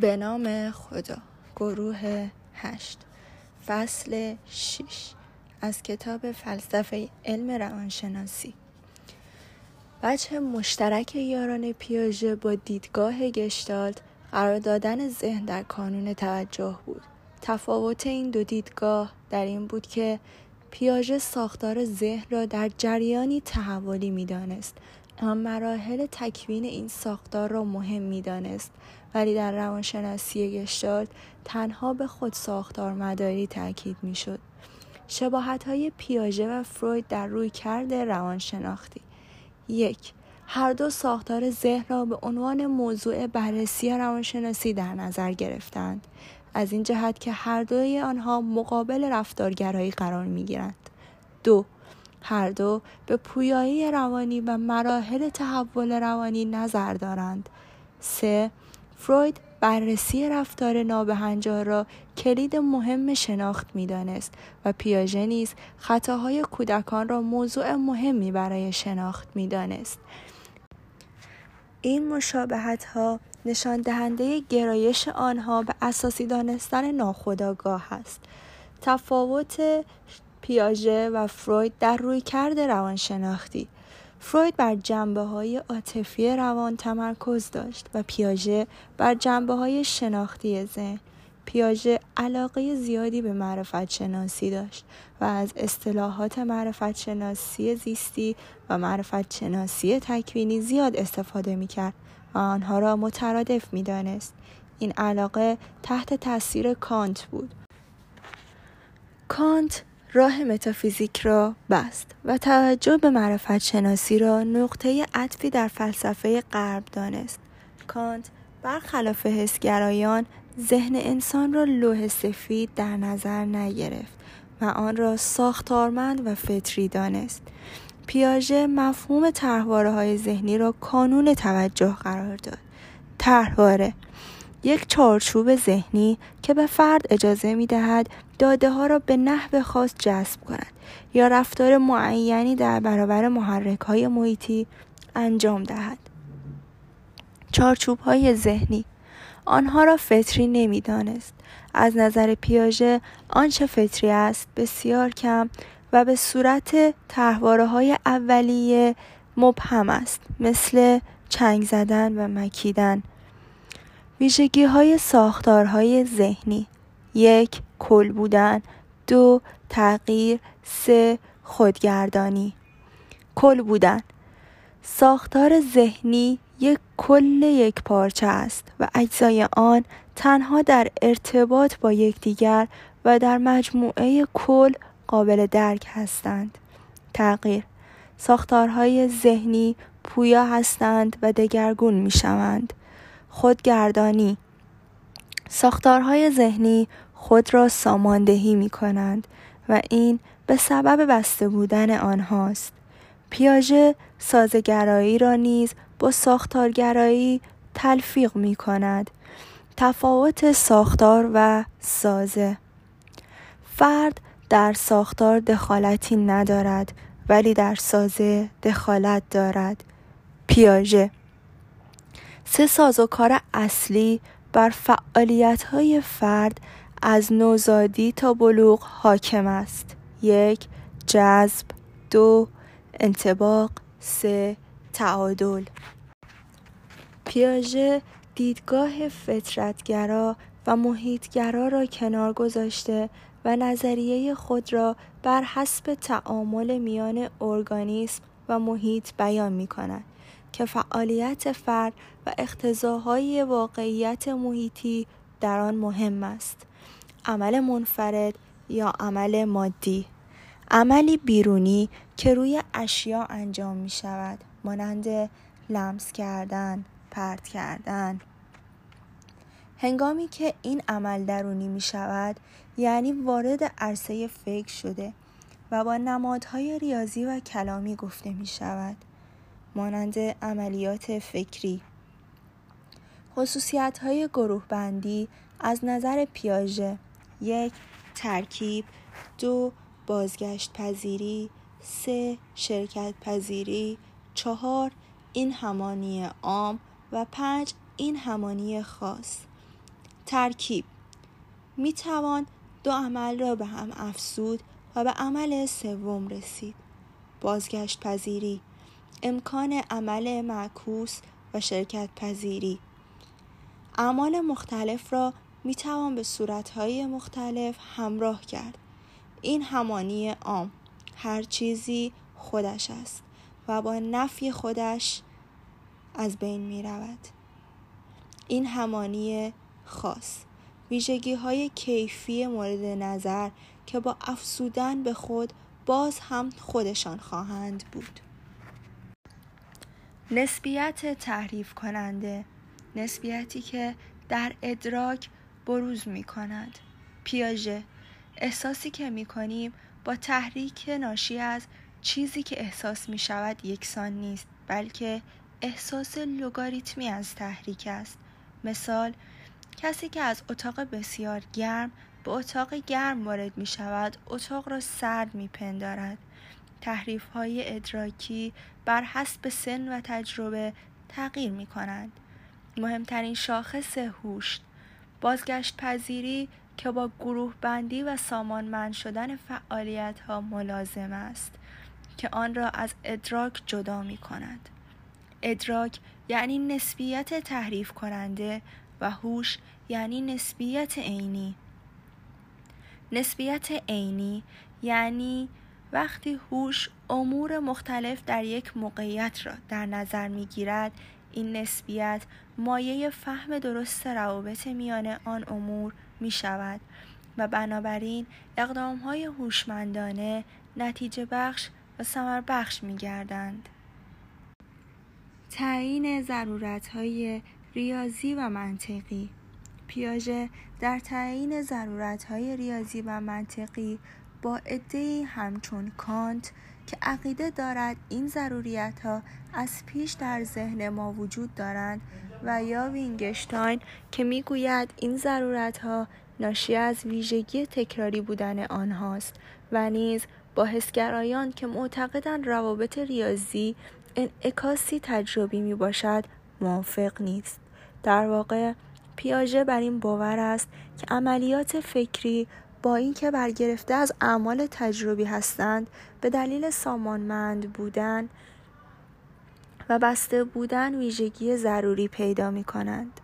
به نام خدا. گروه هشت. فصل شش. از کتاب فلسفه علم روانشناسی. وجه مشترک یاران پیاژه با دیدگاه گشتالت قرار دادن ذهن در کانون توجه بود. تفاوت این دو دیدگاه در این بود که پیاژه ساختار ذهن را در جریانی تحولی می‌دانست. اما مراحل تکوین این ساختار را مهم می‌دانست. ولی در روانشناسی گشتالت تنها به خود ساختار مداری تاکید می‌شد شباهت های پیاژه و فروید در روی کرده روانشناختی یک هر دو ساختار ذهن را به عنوان موضوع بررسی روانشناسی در نظر گرفتند از این جهت که هر دوی آنها مقابل رفتارگرایی قرار می گیرند. دو هر دو به پویایی روانی و مراحل تحول روانی نظر دارند. سه فروید بررسی رفتار نابهنجار را کلید مهم شناخت می‌دانست و پیاژه نیز خطاهای کودکان را موضوع مهمی برای شناخت می‌دانست. این مشابهت ها نشان دهنده گرایش آنها به اساسی دانستن ناخودآگاه است. تفاوت پیاژه و فروید در روی کرد روانشناختی فروید بر جنبه های عاطفی روان تمرکز داشت و پیاژه بر جنبه های شناختی ذهن پیاژه علاقه زیادی به معرفت شناسی داشت و از اصطلاحات معرفت شناسی زیستی و معرفت شناسی تکوینی زیاد استفاده می کرد و آنها را مترادف می دانست. این علاقه تحت تاثیر کانت بود. کانت راه متافیزیک را بست و توجه به معرفت شناسی را نقطه عطفی در فلسفه غرب دانست. کانت برخلاف حسگرایان ذهن انسان را لوح سفید در نظر نگرفت و آن را ساختارمند و فطری دانست. پیاژه مفهوم های ذهنی را کانون توجه قرار داد. تحواره یک چارچوب ذهنی که به فرد اجازه می دهد داده ها را به نحو خاص جذب کند یا رفتار معینی در برابر محرک های محیطی انجام دهد. چارچوب های ذهنی آنها را فطری نمی‌دانست از نظر پیاژه آنچه فطری است بسیار کم و به صورت تحواره های اولیه مبهم است مثل چنگ زدن و مکیدن ویژگی های ساختارهای ذهنی یک کل بودن دو تغییر سه خودگردانی کل بودن ساختار ذهنی یک کل یک پارچه است و اجزای آن تنها در ارتباط با یکدیگر و در مجموعه کل قابل درک هستند. تغییر ساختارهای ذهنی پویا هستند و دگرگون می شوند. خودگردانی ساختارهای ذهنی خود را ساماندهی می کنند و این به سبب بسته بودن آنهاست. پیاژه سازگرایی را نیز با ساختارگرایی تلفیق می کند. تفاوت ساختار و سازه فرد در ساختار دخالتی ندارد ولی در سازه دخالت دارد. پیاژه سه سازوکار اصلی بر فعالیت های فرد از نوزادی تا بلوغ حاکم است. یک جذب. دو انتباق. سه تعادل. پیاژه دیدگاه فطرتگرا و محیطگرا را کنار گذاشته و نظریه خود را بر حسب تعامل میان ارگانیسم و محیط بیان می کند که فعالیت فرد و اختزاهای واقعیت محیطی در آن مهم است. عمل منفرد یا عمل مادی. عملی بیرونی که روی اشیا انجام می شود. مانند لمس کردن پرت کردن. هنگامی که این عمل درونی می شود یعنی وارد عرصه فکر شده و با نمادهای ریاضی و کلامی گفته می شود. مانند عملیات فکری. خصوصیت های گروه بندی از نظر پیاژه یک ترکیب. دو بازگشت پذیری سه شرکت پذیری چهار این همانی عام. و پنج این همانی خاص. ترکیب می توان دو عمل را به هم افسود و به عمل سوم رسید. بازگشت پذیری امکان عمل معکوس و شرکت پذیری اعمال مختلف را می توان به صورتهای مختلف همراه کرد. این همانی عام. هر چیزی خودش است و با نفی خودش از بین می رود این همانی خاص. ویژگی های کیفی مورد نظر که با افسودن به خود باز هم خودشان خواهند بود. نسبیت تحریف کننده نسبیتی که در ادراک بروز می کند. پیاژه احساسی که می کنیم با تحریک ناشی از چیزی که احساس می شود یکسان نیست بلکه احساس لوگاریتمی از تحریک است. مثال کسی که از اتاق بسیار گرم به اتاق گرم وارد می شود اتاق را سرد می پندارد. تحریف های ادراکی بر حسب سن و تجربه تغییر می کنند مهمترین شاخص هوش بازگشت پذیری که با گروه بندی و سامانمند شدن فعالیت ها ملازم است که آن را از ادراک جدا می کند. ادراک یعنی نسبیت تحریف کننده و هوش یعنی نسبیت عینی نسبیت عینی یعنی وقتی هوش امور مختلف در یک موقعیت را در نظر می گیرد این نسبیت مایه فهم درست روابط میان آن امور می شود و بنابراین اقدام های هوشمندانه نتیجه بخش و سمر بخش می گردند. تعیین ضرورت های ریاضی و منطقی پیاژه در تعیین ضرورت های ریاضی و منطقی با عدهای همچون کانت که عقیده دارد این ضروریت ها از پیش در ذهن ما وجود دارند و یا وینگشتاین که می‌گوید این ضرورت ها ناشی از ویژگی تکراری بودن آنهاست و نیز با حسگرایان که معتقدند روابط ریاضی انعکاسی تجربی می باشد موافق نیست. در واقع پیاژه بر این باور است که عملیات فکری با اینکه برگرفته از اعمال تجربی هستند به دلیل سامانمند بودن و بسته بودن ویژگی ضروری پیدا می کنند.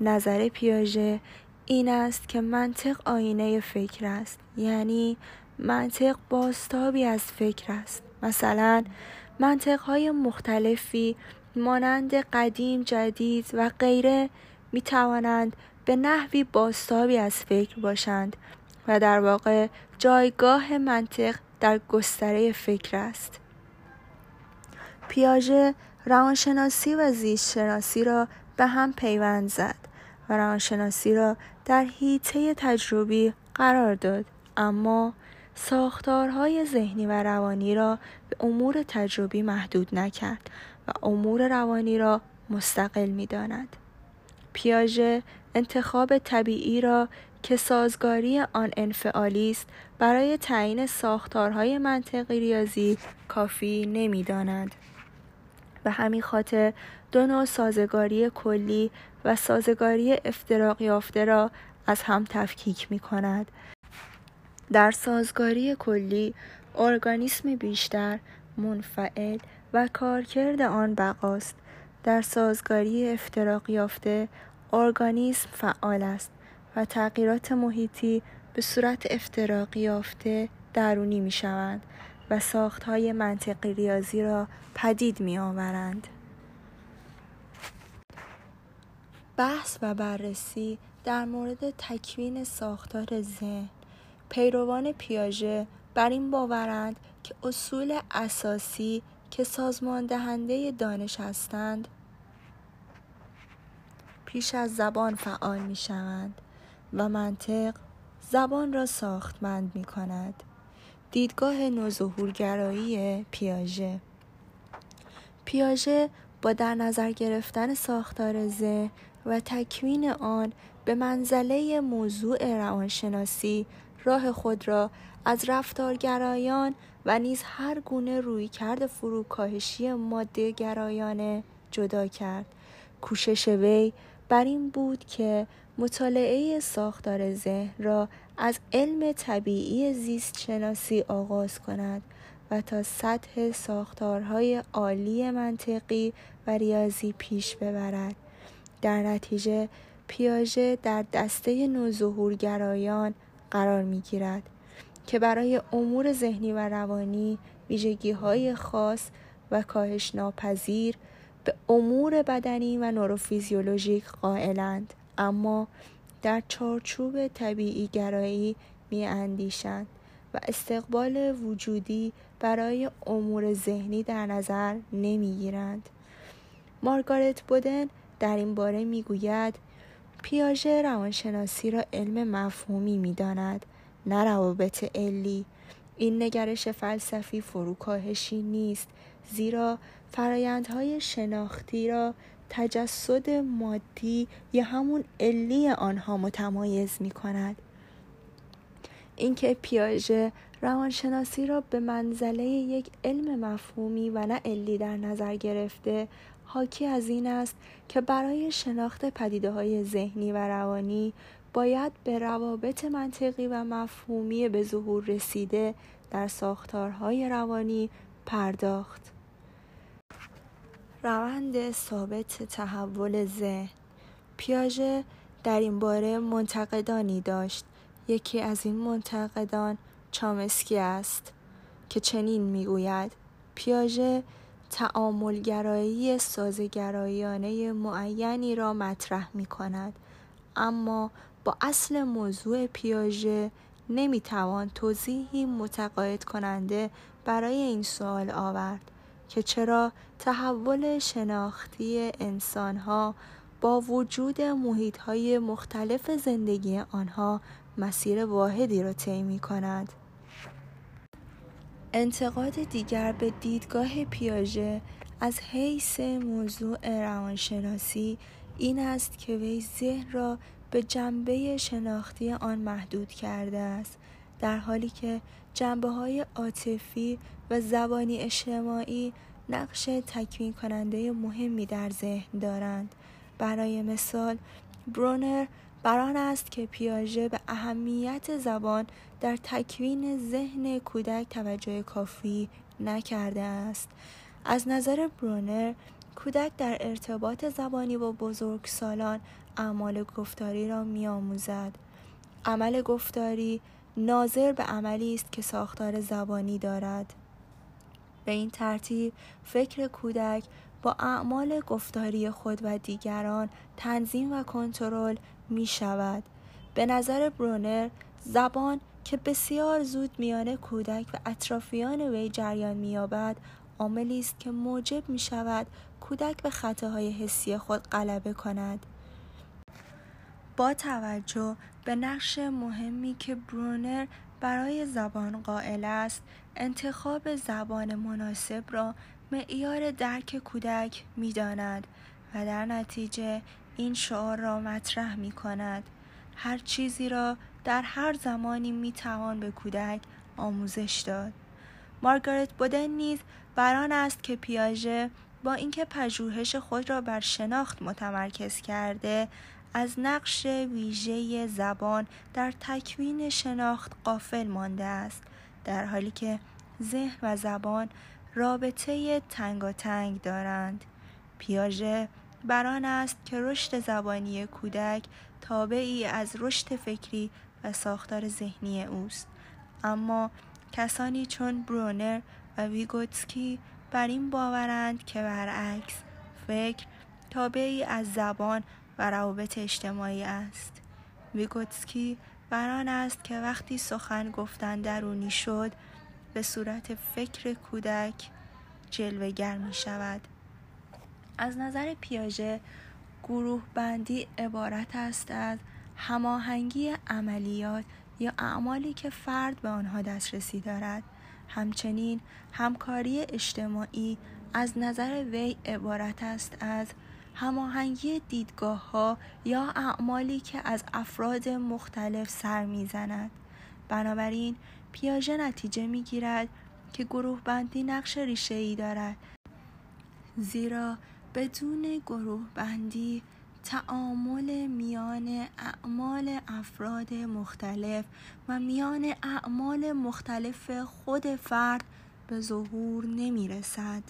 نظر پیاژه این است که منطق آینه فکر است. یعنی منطق باستابی از فکر است. مثلا منطق های مختلفی مانند قدیم جدید و غیره می توانند به نحوی باستابی از فکر باشند. و در واقع جایگاه منطق در گستره فکر است پیاژه روانشناسی و زیست شناسی را به هم پیوند زد و روانشناسی را در حیطه تجربی قرار داد اما ساختارهای ذهنی و روانی را به امور تجربی محدود نکرد و امور روانی را مستقل می داند. پیاژه انتخاب طبیعی را که سازگاری آن انفعالی است برای تعیین ساختارهای منطقی ریاضی کافی نمی‌داند. به همین خاطر دو نوع سازگاری کلی و سازگاری افتراق یافته را از هم تفکیک می کند. در سازگاری کلی ارگانیسم بیشتر منفعل و کارکرد آن بقاست. در سازگاری افتراق یافته ارگانیسم فعال است. و تغییرات محیطی به صورت افتراقی یافته درونی می شوند و ساختهای منطقی ریاضی را پدید می آورند. بحث و بررسی در مورد تکوین ساختار ذهن پیروان پیاژه بر این باورند که اصول اساسی که سازمان دهنده دانش هستند پیش از زبان فعال می شوند و منطق زبان را ساختمند می کند. دیدگاه نوظهورگرایی پیاژه پیاژه با در نظر گرفتن ساختار ذهن و تکوین آن به منزله موضوع روانشناسی راه خود را از رفتارگرایان و نیز هر گونه رویکرد فروکاهشی ماده گرایانه جدا کرد کوشش وی بر این بود که مطالعه ساختار ذهن را از علم طبیعی زیست شناسی آغاز کند و تا سطح ساختارهای عالی منطقی و ریاضی پیش ببرد. در نتیجه پیاژه در دسته نوظهورگرایان قرار می گیرد که برای امور ذهنی و روانی ویژگی های خاص و کاهش ناپذیر به امور بدنی و نوروفیزیولوژیک قائلند اما در چارچوب طبیعی گرایی می اندیشند و استقبال وجودی برای امور ذهنی در نظر نمی گیرند. مارگارت بودن در این باره می گوید پیاژه روانشناسی را علم مفهومی می داند نه روابط علی این نگرش فلسفی فروکاهشی نیست زیرا فرایندهای شناختی را تجسد مادی یا همون علی آنها متمایز می کند اینکه پیاژه روانشناسی را به منزله یک علم مفهومی و نه علی در نظر گرفته حاکی از این است که برای شناخت پدیده های ذهنی و روانی باید به روابط منطقی و مفهومی به ظهور رسیده در ساختارهای روانی پرداخت. روند ثابت تحول ذهن. پیاژه در این باره منتقدانی داشت. یکی از این منتقدان چامسکی است که چنین می‌گوید. پیاژه تعاملگرایی سازگرایانه معینی را مطرح می کند اما با اصل موضوع پیاژه نمی‌توان توضیحی متقاعد کننده برای این سوال آورد. که چرا تحول شناختی انسانها با وجود محیطهای مختلف زندگی آنها مسیر واحدی را طی می کند. انتقاد دیگر به دیدگاه پیاژه از حیث موضوع روانشناسی این است که وی ذهن را به جنبه شناختی آن محدود کرده است در حالی که جنبه های عاطفی و زبانی اجتماعی نقش تکوین کننده مهمی در ذهن دارند. برای مثال برونر بران است که پیاژه به اهمیت زبان در تکوین ذهن کودک توجه کافی نکرده است. از نظر برونر کودک در ارتباط زبانی با بزرگسالان اعمال گفتاری را میآموزد. عمل گفتاری ناظر به عملی است که ساختار زبانی دارد به این ترتیب فکر کودک با اعمال گفتاری خود و دیگران تنظیم و کنترل می شود. به نظر برونر زبان که بسیار زود میان کودک و اطرافیان وی جریان مییابد عاملی است که موجب می شود کودک به خطاهای حسی خود غلبه کند با توجه به نقش مهمی که برونر برای زبان قائل است انتخاب زبان مناسب را معیار درک کودک می داند و در نتیجه این شعار را مطرح می کند هر چیزی را در هر زمانی می توان به کودک آموزش داد. مارگارت بودن نیز بران است که پیاژه با اینکه پژوهش خود را بر شناخت متمرکز کرده از نقش ویژه زبان در تکوین شناخت قافل مانده است در حالی که ذهن و زبان رابطه تنگاتنگ دارند. پیاژه بران است که رشد زبانی کودک تابعی از رشد فکری و ساختار ذهنی اوست. اما کسانی چون برونر و ویگوتسکی بر این باورند که برعکس فکر تابعی از زبان و روابط اجتماعی است. ویگوتسکی بران است که وقتی سخن گفتن درونی شد به صورت فکر کودک جلوگر می شود. از نظر پیاژه گروه بندی عبارت است از هماهنگی عملیات یا اعمالی که فرد به آنها دسترسی دارد. همچنین همکاری اجتماعی از نظر وی عبارت است از هماهنگی دیدگاه ها یا اعمالی که از افراد مختلف سر می‌زند بنابراین پیاژه نتیجه می‌گیرد که گروه بندی نقش ریشه ای دارد زیرا بدون گروه بندی تعامل میان اعمال افراد مختلف و میان اعمال مختلف خود فرد به ظهور نمی رسد.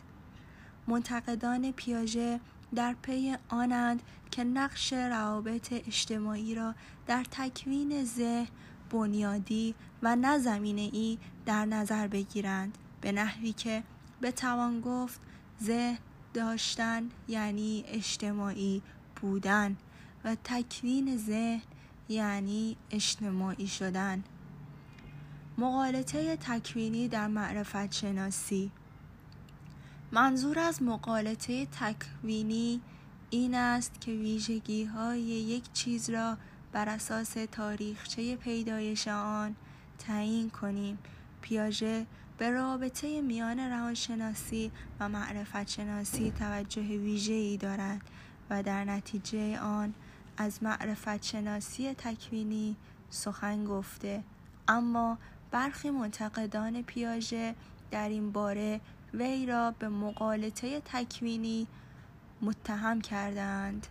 منتقدان پیاژه در پی آنند که نقش روابط اجتماعی را در تکوین ذهن بنیادی و نه ای در نظر بگیرند. به نحوی که بتوان گفت ذهن داشتن یعنی اجتماعی بودن و تکوین ذهن یعنی اجتماعی شدن. مقالطه تکوینی در معرفت شناسی منظور از مقالطه تکوینی این است که ویژگی های یک چیز را بر اساس تاریخچه پیدایش آن تعیین کنیم. پیاژه به رابطه میان روانشناسی و معرفت شناسی توجه ویژه ای دارد و در نتیجه آن از معرفت شناسی تکوینی سخن گفته. اما برخی منتقدان پیاژه در این باره وی را به مقالطه تکوینی متهم کردند.